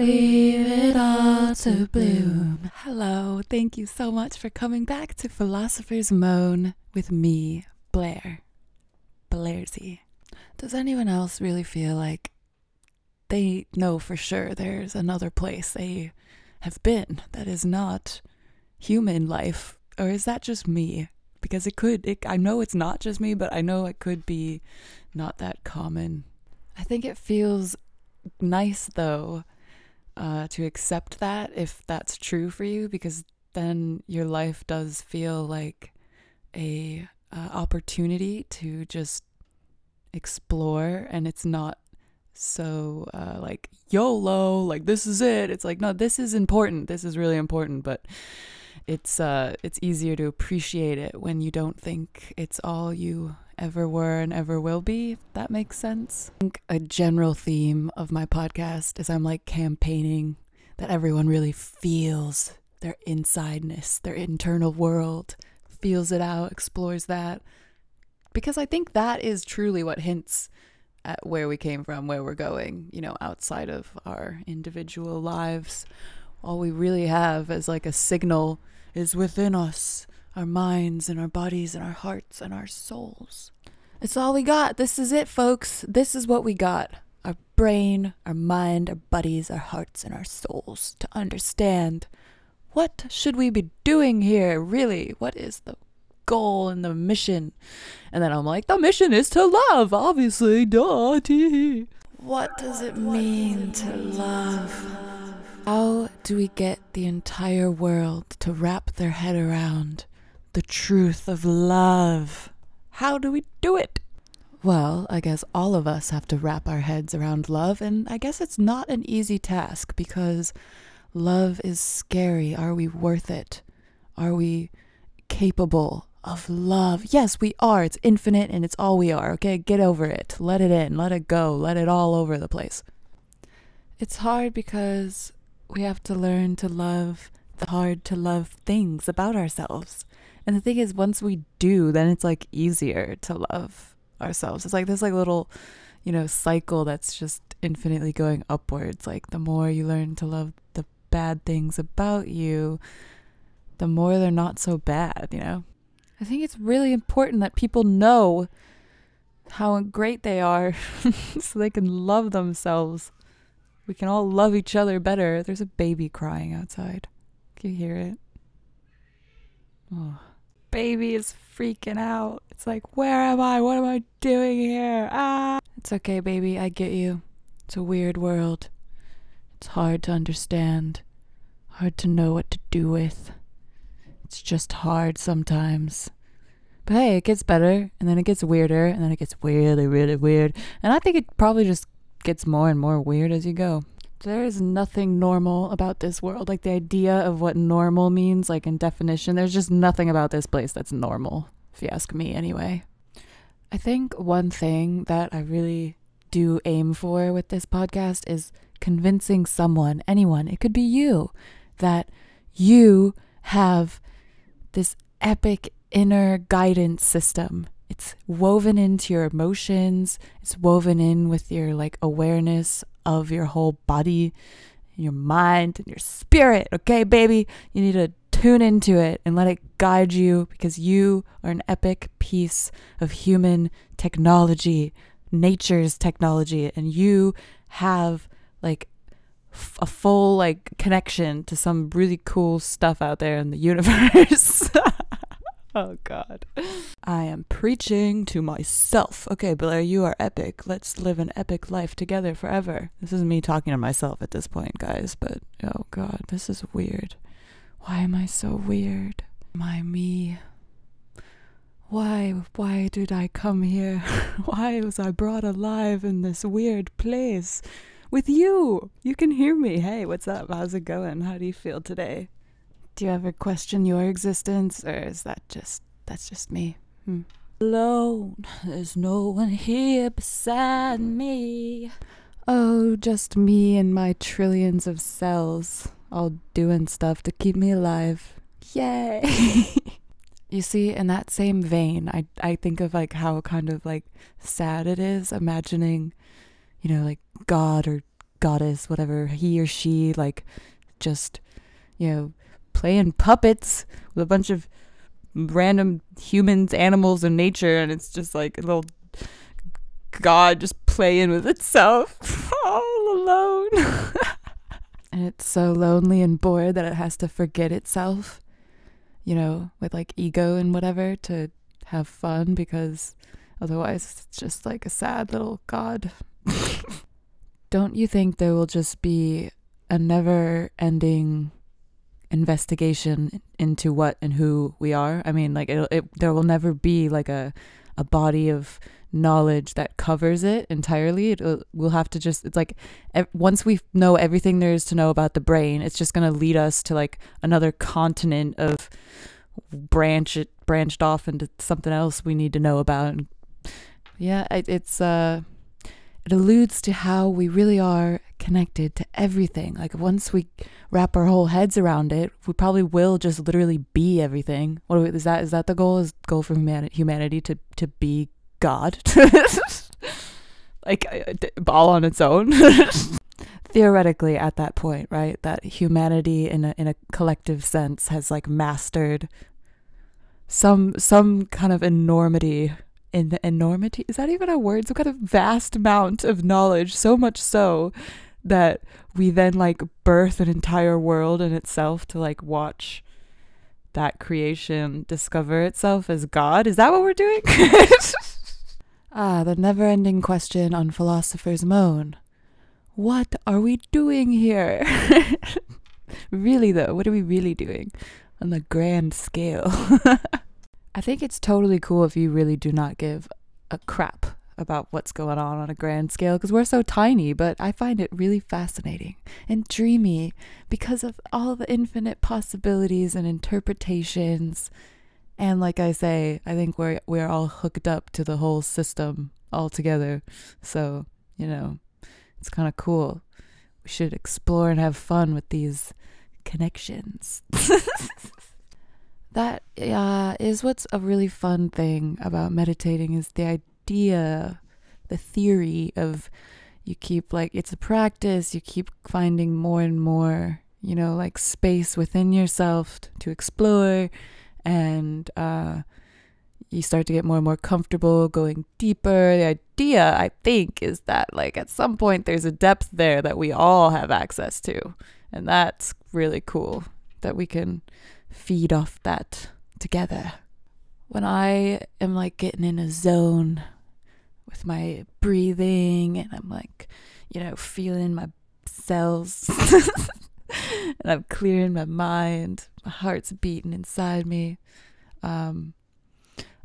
Leave it all to mm-hmm. bloom. Hello, thank you so much for coming back to Philosopher's Moan with me, Blair. Blairsy. Does anyone else really feel like they know for sure there's another place they have been that is not human life? Or is that just me? Because it could, it, I know it's not just me, but I know it could be not that common. I think it feels nice though uh, to accept that if that's true for you, because then your life does feel like a uh, opportunity to just explore, and it's not so uh, like YOLO, like this is it. It's like no, this is important. This is really important, but it's uh it's easier to appreciate it when you don't think it's all you ever were and ever will be. If that makes sense. I think a general theme of my podcast is I'm like campaigning that everyone really feels their insideness, their internal world, feels it out, explores that. Because I think that is truly what hints at where we came from, where we're going, you know, outside of our individual lives. All we really have as like a signal is within us our minds and our bodies and our hearts and our souls. It's all we got. This is it, folks. This is what we got our brain, our mind, our bodies, our hearts, and our souls to understand what should we be doing here, really? What is the goal and the mission? And then I'm like, the mission is to love, obviously. Duh. What does it mean to love? How do we get the entire world to wrap their head around the truth of love? How do we do it? Well, I guess all of us have to wrap our heads around love, and I guess it's not an easy task because love is scary. Are we worth it? Are we capable of love? Yes, we are. It's infinite and it's all we are. Okay, get over it. Let it in. Let it go. Let it all over the place. It's hard because we have to learn to love the hard to love things about ourselves. And the thing is, once we do, then it's like easier to love ourselves. It's like this like little, you know, cycle that's just infinitely going upwards. Like the more you learn to love the bad things about you, the more they're not so bad, you know? I think it's really important that people know how great they are so they can love themselves. We can all love each other better. There's a baby crying outside. Can you hear it? Oh. Baby is freaking out. It's like, where am I? What am I doing here? Ah. It's okay, baby. I get you. It's a weird world. It's hard to understand, hard to know what to do with. It's just hard sometimes. But hey, it gets better, and then it gets weirder, and then it gets really, really weird. And I think it probably just gets more and more weird as you go. There is nothing normal about this world. Like the idea of what normal means, like in definition, there's just nothing about this place that's normal, if you ask me anyway. I think one thing that I really do aim for with this podcast is convincing someone, anyone, it could be you, that you have this epic inner guidance system. It's woven into your emotions, it's woven in with your like awareness of your whole body, your mind, and your spirit. Okay, baby? You need to tune into it and let it guide you because you are an epic piece of human technology, nature's technology, and you have like f- a full like connection to some really cool stuff out there in the universe. oh god. I am preaching to myself. Okay, Blair, you are epic. Let's live an epic life together forever. This is me talking to myself at this point, guys, but oh god, this is weird. Why am I so weird? My me. Why why did I come here? why was I brought alive in this weird place? With you. You can hear me. Hey, what's up? How's it going? How do you feel today? Do you ever question your existence or is that just that's just me? Hmm. Alone, there's no one here beside me. Oh, just me and my trillions of cells, all doing stuff to keep me alive. Yay! you see, in that same vein, I I think of like how kind of like sad it is imagining, you know, like God or goddess, whatever he or she, like just, you know, playing puppets with a bunch of random humans, animals, and nature, and it's just like a little god just playing with itself all alone. and it's so lonely and bored that it has to forget itself, you know, with like ego and whatever to have fun because otherwise it's just like a sad little god. Don't you think there will just be a never ending investigation into what and who we are? I mean, like it, it there will never be like a a body of knowledge that covers it entirely. It, we'll have to just, it's like, once we know everything there is to know about the brain, it's just going to lead us to like another continent of branch it branched off into something else we need to know about. And yeah, it, it's, uh, it alludes to how we really are connected to everything. Like once we wrap our whole heads around it, we probably will just literally be everything. What is that? Is that the goal? Is goal for humanity, humanity to to be God, like uh, all on its own. Theoretically, at that point, right, that humanity in a in a collective sense has like mastered some some kind of enormity in the enormity is that even a word some kind of vast amount of knowledge so much so that we then like birth an entire world in itself to like watch that creation discover itself as god is that what we're doing Ah, the never ending question on Philosopher's Moan. What are we doing here? really, though, what are we really doing on the grand scale? I think it's totally cool if you really do not give a crap about what's going on on a grand scale because we're so tiny, but I find it really fascinating and dreamy because of all the infinite possibilities and interpretations and like I say, I think we're we're all hooked up to the whole system all together. So, you know, it's kind of cool. We should explore and have fun with these connections. that uh, is what's a really fun thing about meditating is the idea, the theory of you keep like it's a practice, you keep finding more and more, you know, like space within yourself to explore and uh, you start to get more and more comfortable going deeper. The idea, I think, is that like at some point there's a depth there that we all have access to. And that's really cool that we can feed off that together. When I am like getting in a zone with my breathing and I'm like, you know, feeling my cells and I'm clearing my mind. My heart's beating inside me. Um,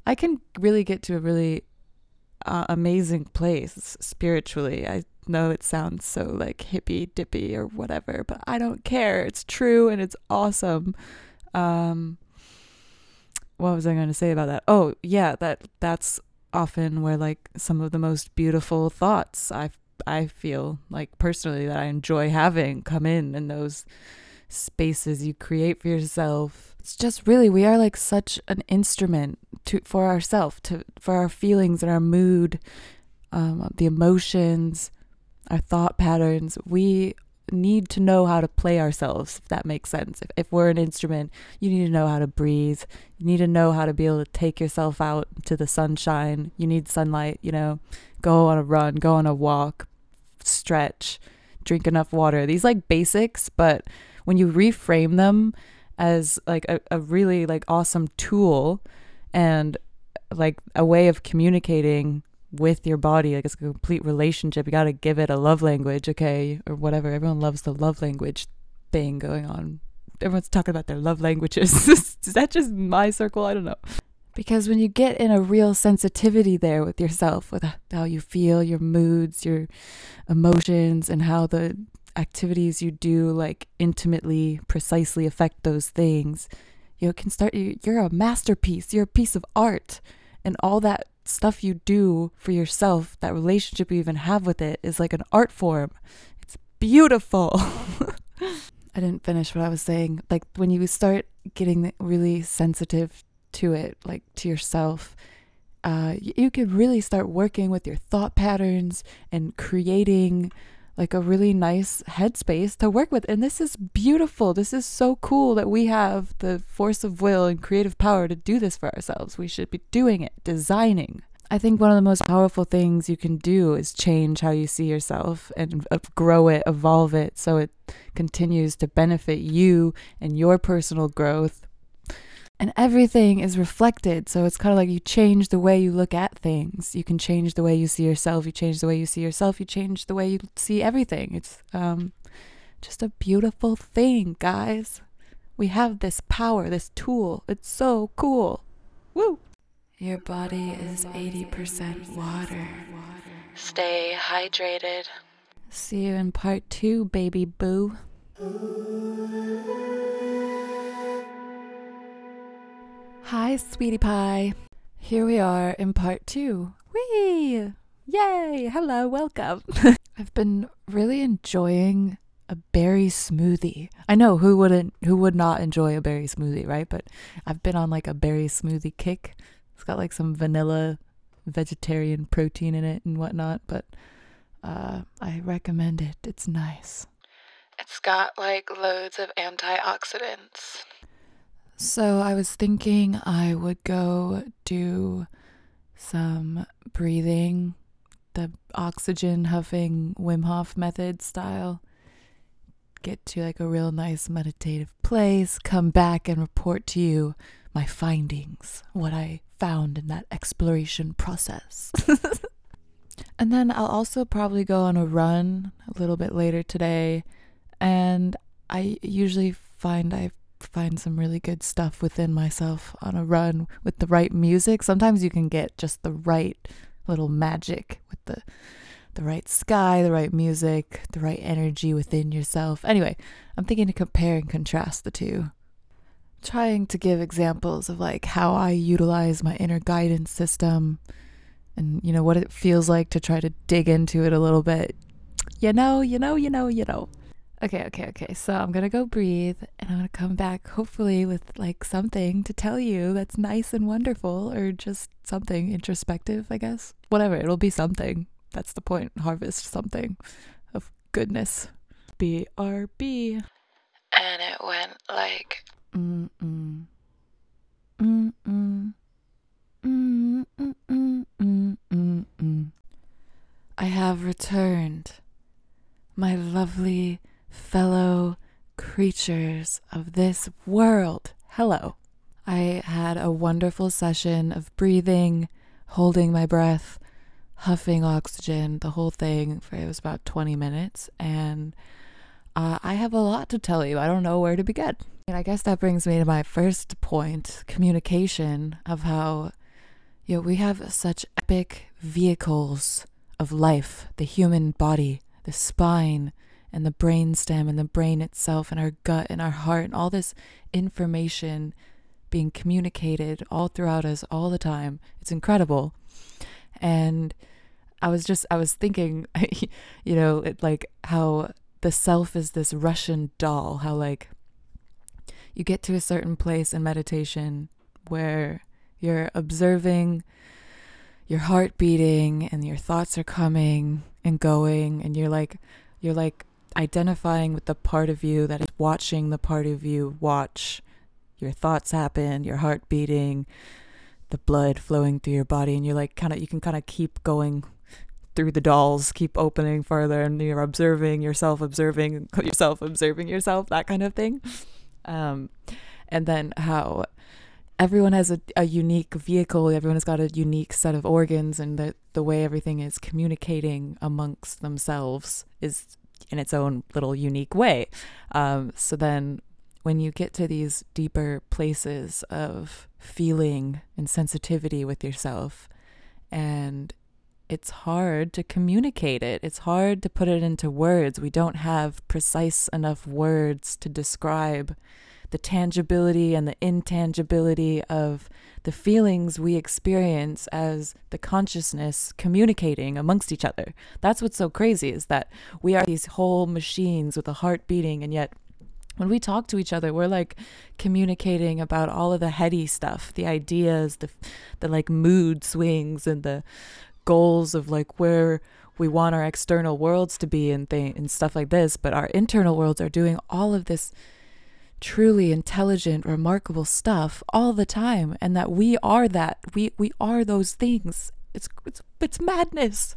I can really get to a really uh, amazing place spiritually. I know it sounds so like hippy dippy or whatever, but I don't care. It's true and it's awesome. Um, what was I going to say about that? Oh, yeah, that that's often where like some of the most beautiful thoughts I I feel like personally that I enjoy having come in in those spaces you create for yourself. It's just really we are like such an instrument to for ourselves, to for our feelings and our mood, um, the emotions, our thought patterns. We need to know how to play ourselves, if that makes sense. If, if we're an instrument, you need to know how to breathe. You need to know how to be able to take yourself out to the sunshine. You need sunlight, you know, go on a run, go on a walk, stretch, drink enough water. These like basics, but when you reframe them as like a, a really like awesome tool and like a way of communicating with your body like it's a complete relationship. You got to give it a love language okay? Or whatever. Everyone loves the love language thing going on. Everyone's talking about their love languages. Is that just my circle? I don't know. Because when you get in a real sensitivity there with yourself with how you feel your moods your emotions and how the activities you do like intimately precisely affect those things you can start you're a masterpiece. You're a piece of art. And all that stuff you do for yourself that relationship you even have with it is like an art form. It's beautiful. I didn't finish what i was saying. Like when you start getting really sensitive to it like to yourself uh, you could really start working with your thought patterns and creating like a really nice headspace to work with. And this is beautiful. This is so cool that we have the force of will and creative power to do this for ourselves. We should be doing it, designing. I think one of the most powerful things you can do is change how you see yourself and grow it, evolve it so it continues to benefit you and your personal growth and everything is reflected. So it's kind of like you change the way you look at things. You can change the way you see yourself. You change the way you see yourself. You change the way you see everything. It's um, just a beautiful thing, guys. We have this power, this tool. It's so cool. Woo! Your body is 80% water. Stay hydrated. See you in part two, baby boo. Hi, sweetie pie. Here we are in part two. Whee! Yay! Hello, welcome. I've been really enjoying a berry smoothie. I know who wouldn't who would not enjoy a berry smoothie, right? But I've been on like a berry smoothie kick. It's got like some vanilla vegetarian protein in it and whatnot, but uh, I recommend it. It's nice. It's got like loads of antioxidants. So I was thinking I would go do some breathing, the oxygen huffing Wim Hof method style. Get to like a real nice meditative place, come back and report to you my findings, what I found in that exploration process. and then I'll also probably go on a run a little bit later today. And I usually find I find some really good stuff within myself on a run with the right music. Sometimes you can get just the right little magic with the the right sky, the right music, the right energy within yourself. Anyway, I'm thinking to compare and contrast the two. Trying to give examples of like how I utilize my inner guidance system and you know what it feels like to try to dig into it a little bit. You know, you know, you know, you know. Okay, okay, okay. So I'm gonna go breathe and I'm gonna come back hopefully with like something to tell you that's nice and wonderful or just something introspective, I guess. Whatever, it'll be something. That's the point. Harvest something of goodness. B R B. And it went like mm mm. Mm mm. Mm mm mm mm mm mm. I have returned, my lovely fellow creatures of this world. Hello. I had a wonderful session of breathing, holding my breath, huffing oxygen, the whole thing for it was about 20 minutes. And uh, I have a lot to tell you. I don't know where to begin. And I guess that brings me to my first point communication of how you know, we have such epic vehicles of life the human body, the spine, and the brain stem and the brain itself and our gut and our heart and all this information being communicated all throughout us all the time. It's incredible. And I was just, I was thinking, you know, it, like how the self is this Russian doll, how like you get to a certain place in meditation where you're observing your heart beating and your thoughts are coming and going and you're like you're like identifying with the part of you that is watching the part of you watch your thoughts happen, your heart beating, the blood flowing through your body, and you're like kind of you can kind of keep going through the dolls, keep opening further, and you're observing yourself, observing yourself, observing yourself, that kind of thing. Um, and then how everyone has a, a unique vehicle, everyone has got a unique set of organs, and the the way everything is communicating amongst themselves is in its own little unique way. Um, so then when you get to these deeper places of feeling and sensitivity with yourself, and it's hard to communicate it. It's hard to put it into words. We don't have precise enough words to describe the tangibility and the intangibility of the feelings we experience as the consciousness communicating amongst each other. That's what's so crazy is that we are these whole machines with a heart beating, and yet when we talk to each other, we're like communicating about all of the heady stuff, the ideas, the the like mood swings and the goals of like where we want our external worlds to be and thing and stuff like this, but our internal worlds are doing all of this truly intelligent, remarkable stuff all the time, and that we are that. We we are those things. It's it's it's madness.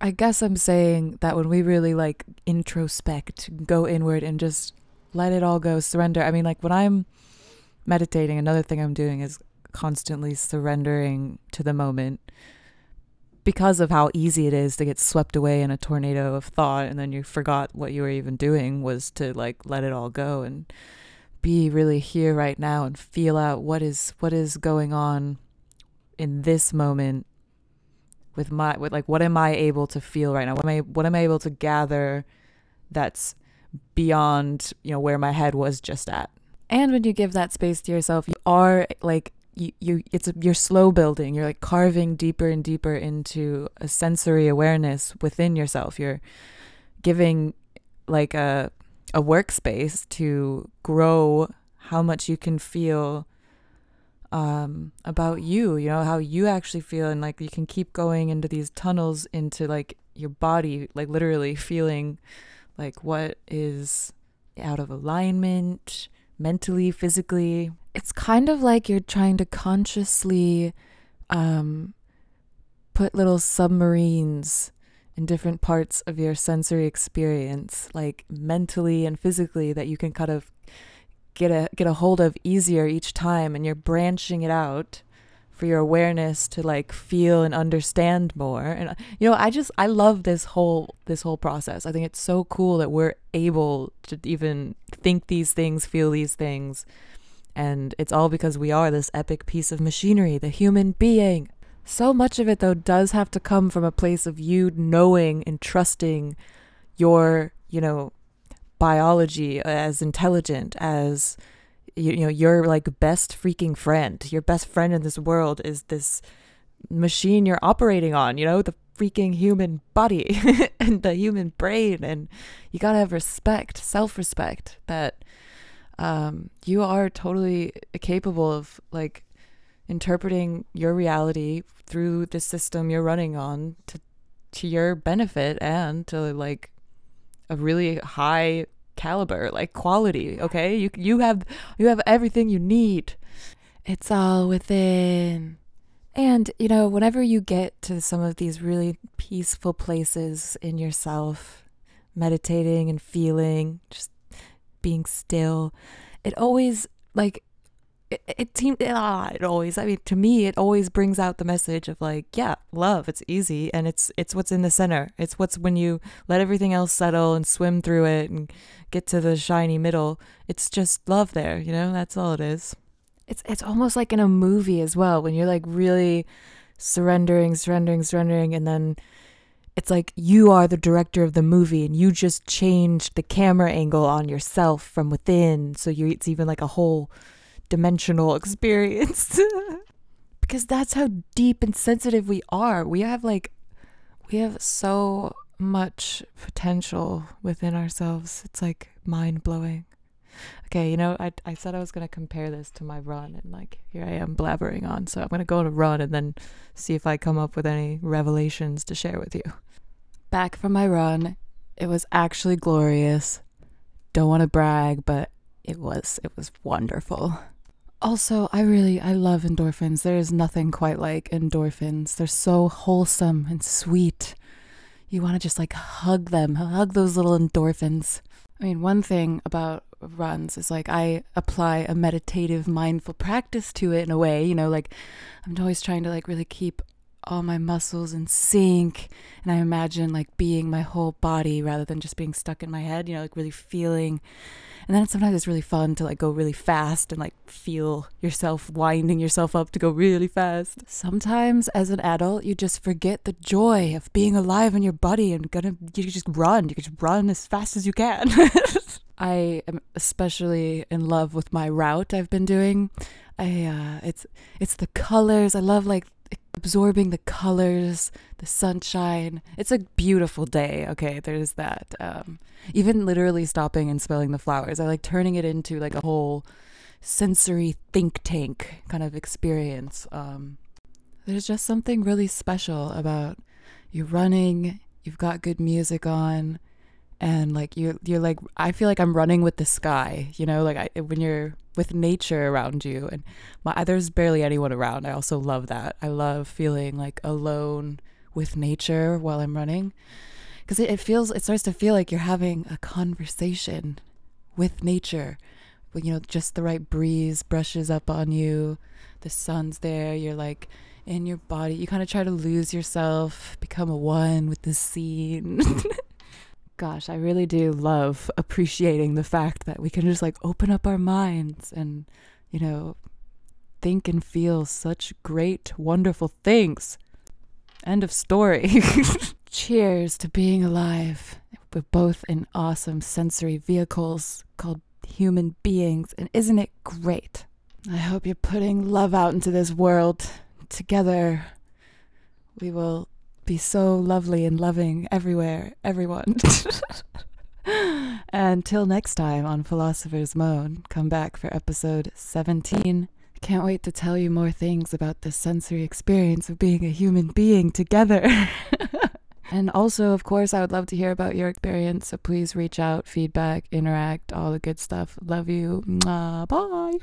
I guess I'm saying that when we really like introspect, go inward, and just let it all go, surrender. I mean, like when I'm meditating, another thing I'm doing is constantly surrendering to the moment because of how easy it is to get swept away in a tornado of thought and then you forgot what you were even doing was to like let it all go and be really here right now and feel out what is what is going on in this moment with my with like what am I able to feel right now? What am I what am I able to gather that's beyond, you know, where my head was just at. And when you give that space to yourself, you are like you, you it's you're slow building. You're like carving deeper and deeper into a sensory awareness within yourself. You're giving like a a workspace to grow how much you can feel um, about you, you know, how you actually feel. And like you can keep going into these tunnels into like your body, like literally feeling like what is out of alignment mentally, physically. It's kind of like you're trying to consciously um, put little submarines in different parts of your sensory experience, like mentally and physically, that you can kind of get a get a hold of easier each time and you're branching it out for your awareness to like feel and understand more. And you know i just i love this whole this whole process. I think it's so cool that we're able to even think these things feel these things. And it's all because we are this epic piece of machinery the human being so much of it though does have to come from a place of you knowing and trusting your you know biology as intelligent as you, you know your like best freaking friend. Your best friend in this world is this machine you're operating on you know the freaking human body and the human brain. And you got to have respect self-respect that um, you are totally capable of like interpreting your reality through the system you're running on to to your benefit and to like a really high caliber, like quality, okay? You you have you have everything you need. It's all within. And, you know, whenever you get to some of these really peaceful places in yourself, meditating and feeling, just being still, it always like it, it seems ah, it always i mean to me it always brings out the message of like yeah love it's easy and it's it's what's in the center. It's what's when you let everything else settle and swim through it and get to the shiny middle it's just love there you know that's all it is. It's it's almost like in a movie as well when you're like really surrendering surrendering surrendering and then it's like you are the director of the movie and you just changed the camera angle on yourself from within so you it's even like a whole dimensional experience. because that's how deep and sensitive we are. We have like we have so much potential within ourselves. It's like mind blowing. Okay, you know, I I said I was gonna compare this to my run, and like here I am blabbering on. So I'm gonna go on a run and then see if I come up with any revelations to share with you. Back from my run, it was actually glorious. Don't want to brag, but it was it was wonderful. Also, I really I love endorphins. There is nothing quite like endorphins. They're so wholesome and sweet. You want to just like hug them, hug those little endorphins. I mean, one thing about runs is like I apply a meditative mindful practice to it in a way, you know, like I'm always trying to like really keep all my muscles in sync and I imagine like being my whole body rather than just being stuck in my head, you know, like really feeling and then sometimes it's really fun to like go really fast and like feel yourself winding yourself up to go really fast. Sometimes as an adult, you just forget the joy of being alive in your body and gonna you just run. You can just run as fast as you can. I am especially in love with my route I've been doing. I uh it's it's the colors. I love like absorbing the colors, the sunshine. It's a beautiful day. Okay, there's that. Um, even literally stopping and smelling the flowers. I like turning it into like a whole sensory think tank kind of experience. Um, there's just something really special about you running you've got good music on and like you you're like I feel like I'm running with the sky, you know, like I, when you're with nature around you and my, there's barely anyone around. I also love that. I love feeling like alone with nature while I'm running because it, it feels it starts to feel like you're having a conversation with nature. You know, just the right breeze brushes up on you, the sun's there, you're like in your body. You kind of try to lose yourself, become a one with the scene. Gosh, I really do love appreciating the fact that we can just like open up our minds and, you know, think and feel such great, wonderful things. End of story. Cheers to being alive. We're both in awesome sensory vehicles called human beings, and isn't it great? I hope you're putting love out into this world. Together, we will be so lovely and loving everywhere, everyone. Until next time on Philosopher's Moan, come back for episode 17. Can't wait to tell you more things about the sensory experience of being a human being together. and also, of course, I would love to hear about your experience. So please reach out, feedback, interact, all the good stuff. Love you. Mwah, bye.